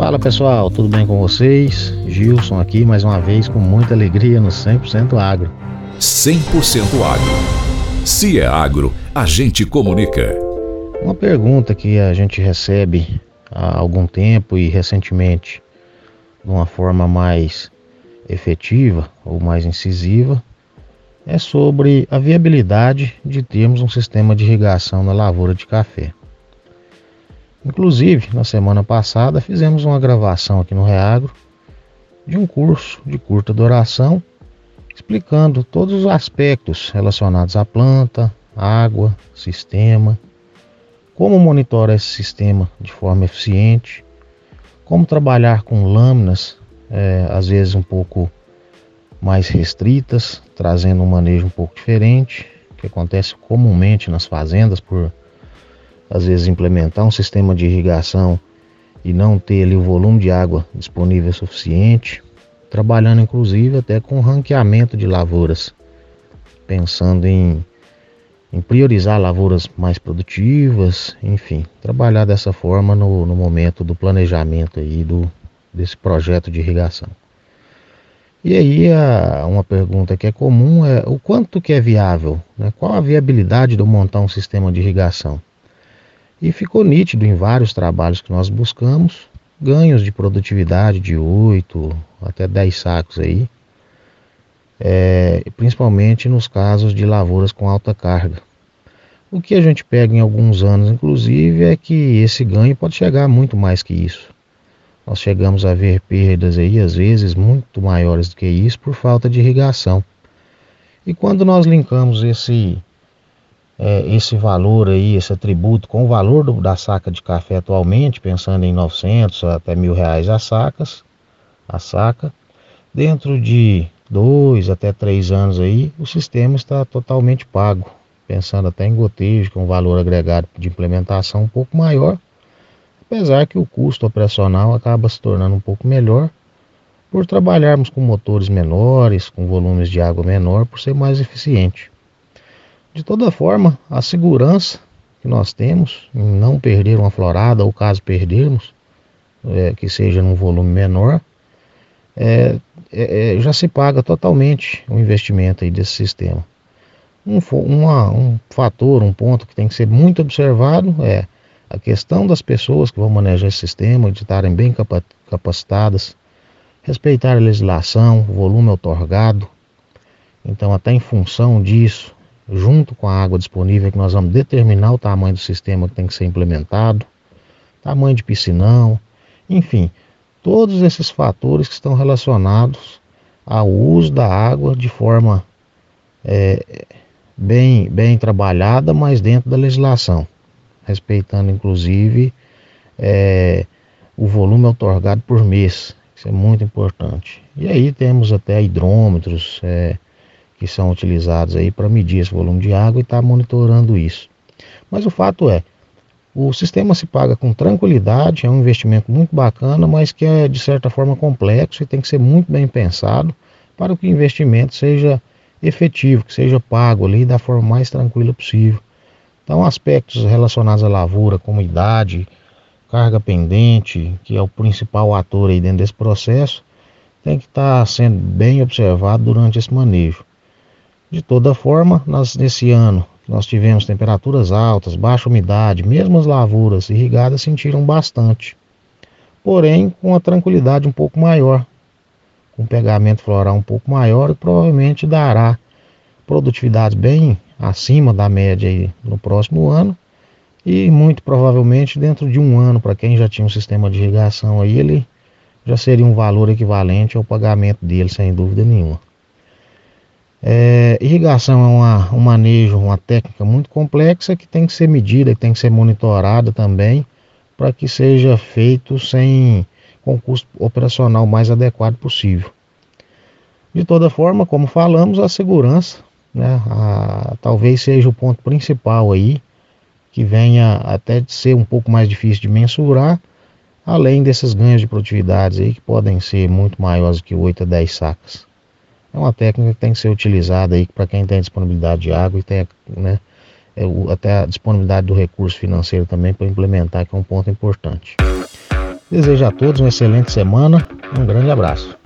Fala pessoal, tudo bem com vocês? Gilson aqui mais uma vez com muita alegria no 100% Agro. 100% Agro. Se é agro, a gente comunica. Uma pergunta que a gente recebe há algum tempo e recentemente de uma forma mais efetiva ou mais incisiva é sobre a viabilidade de termos um sistema de irrigação na lavoura de café. Inclusive, na semana passada fizemos uma gravação aqui no Reagro de um curso de curta duração explicando todos os aspectos relacionados à planta, água, sistema, como monitorar esse sistema de forma eficiente, como trabalhar com lâminas, é, às vezes um pouco mais restritas, trazendo um manejo um pouco diferente, que acontece comumente nas fazendas por às vezes implementar um sistema de irrigação e não ter ali o volume de água disponível suficiente, trabalhando inclusive até com ranqueamento de lavouras, pensando em, em priorizar lavouras mais produtivas, enfim, trabalhar dessa forma no, no momento do planejamento aí do, desse projeto de irrigação. E aí a, uma pergunta que é comum é o quanto que é viável, né? qual a viabilidade de montar um sistema de irrigação? E ficou nítido em vários trabalhos que nós buscamos ganhos de produtividade de 8 até 10 sacos aí, é, principalmente nos casos de lavouras com alta carga. O que a gente pega em alguns anos, inclusive, é que esse ganho pode chegar muito mais que isso. Nós chegamos a ver perdas aí, às vezes, muito maiores do que isso por falta de irrigação. E quando nós linkamos esse é, esse valor aí, esse atributo com o valor do, da saca de café atualmente, pensando em 900 até mil reais as sacas, a saca, dentro de dois até três anos aí, o sistema está totalmente pago, pensando até em gotejo, com valor agregado de implementação um pouco maior, apesar que o custo operacional acaba se tornando um pouco melhor por trabalharmos com motores menores, com volumes de água menor, por ser mais eficiente. De toda forma, a segurança que nós temos em não perder uma florada, ou caso perdermos, é, que seja num volume menor, é, é, é já se paga totalmente o investimento aí desse sistema. Um, uma, um fator, um ponto que tem que ser muito observado é a questão das pessoas que vão manejar esse sistema, de estarem bem capacitadas, respeitar a legislação, o volume otorgado. Então, até em função disso, junto com a água disponível, que nós vamos determinar o tamanho do sistema que tem que ser implementado, tamanho de piscinão, enfim, todos esses fatores que estão relacionados ao uso da água de forma é, bem, bem trabalhada, mas dentro da legislação, respeitando inclusive é, o volume otorgado por mês, isso é muito importante. E aí temos até hidrômetros, é, que são utilizados aí para medir esse volume de água e estar tá monitorando isso. Mas o fato é, o sistema se paga com tranquilidade, é um investimento muito bacana, mas que é de certa forma complexo e tem que ser muito bem pensado para que o investimento seja efetivo, que seja pago ali da forma mais tranquila possível. Então, aspectos relacionados à lavoura, como idade, carga pendente, que é o principal ator aí dentro desse processo, tem que estar tá sendo bem observado durante esse manejo. De toda forma, nós, nesse ano nós tivemos temperaturas altas, baixa umidade, mesmo as lavouras irrigadas sentiram bastante. Porém, com a tranquilidade um pouco maior, com pegamento floral um pouco maior, provavelmente dará produtividade bem acima da média aí no próximo ano e muito provavelmente dentro de um ano, para quem já tinha um sistema de irrigação aí, ele já seria um valor equivalente ao pagamento dele, sem dúvida nenhuma. É, irrigação é uma, um manejo, uma técnica muito complexa que tem que ser medida, que tem que ser monitorada também, para que seja feito sem com custo operacional mais adequado possível. De toda forma, como falamos, a segurança, né, a, talvez seja o ponto principal aí, que venha até de ser um pouco mais difícil de mensurar, além desses ganhos de produtividade aí que podem ser muito maiores que 8 a 10 sacas. É uma técnica que tem que ser utilizada aí para quem tem disponibilidade de água e tem né, é, até a disponibilidade do recurso financeiro também para implementar, que é um ponto importante. Desejo a todos uma excelente semana. Um grande abraço.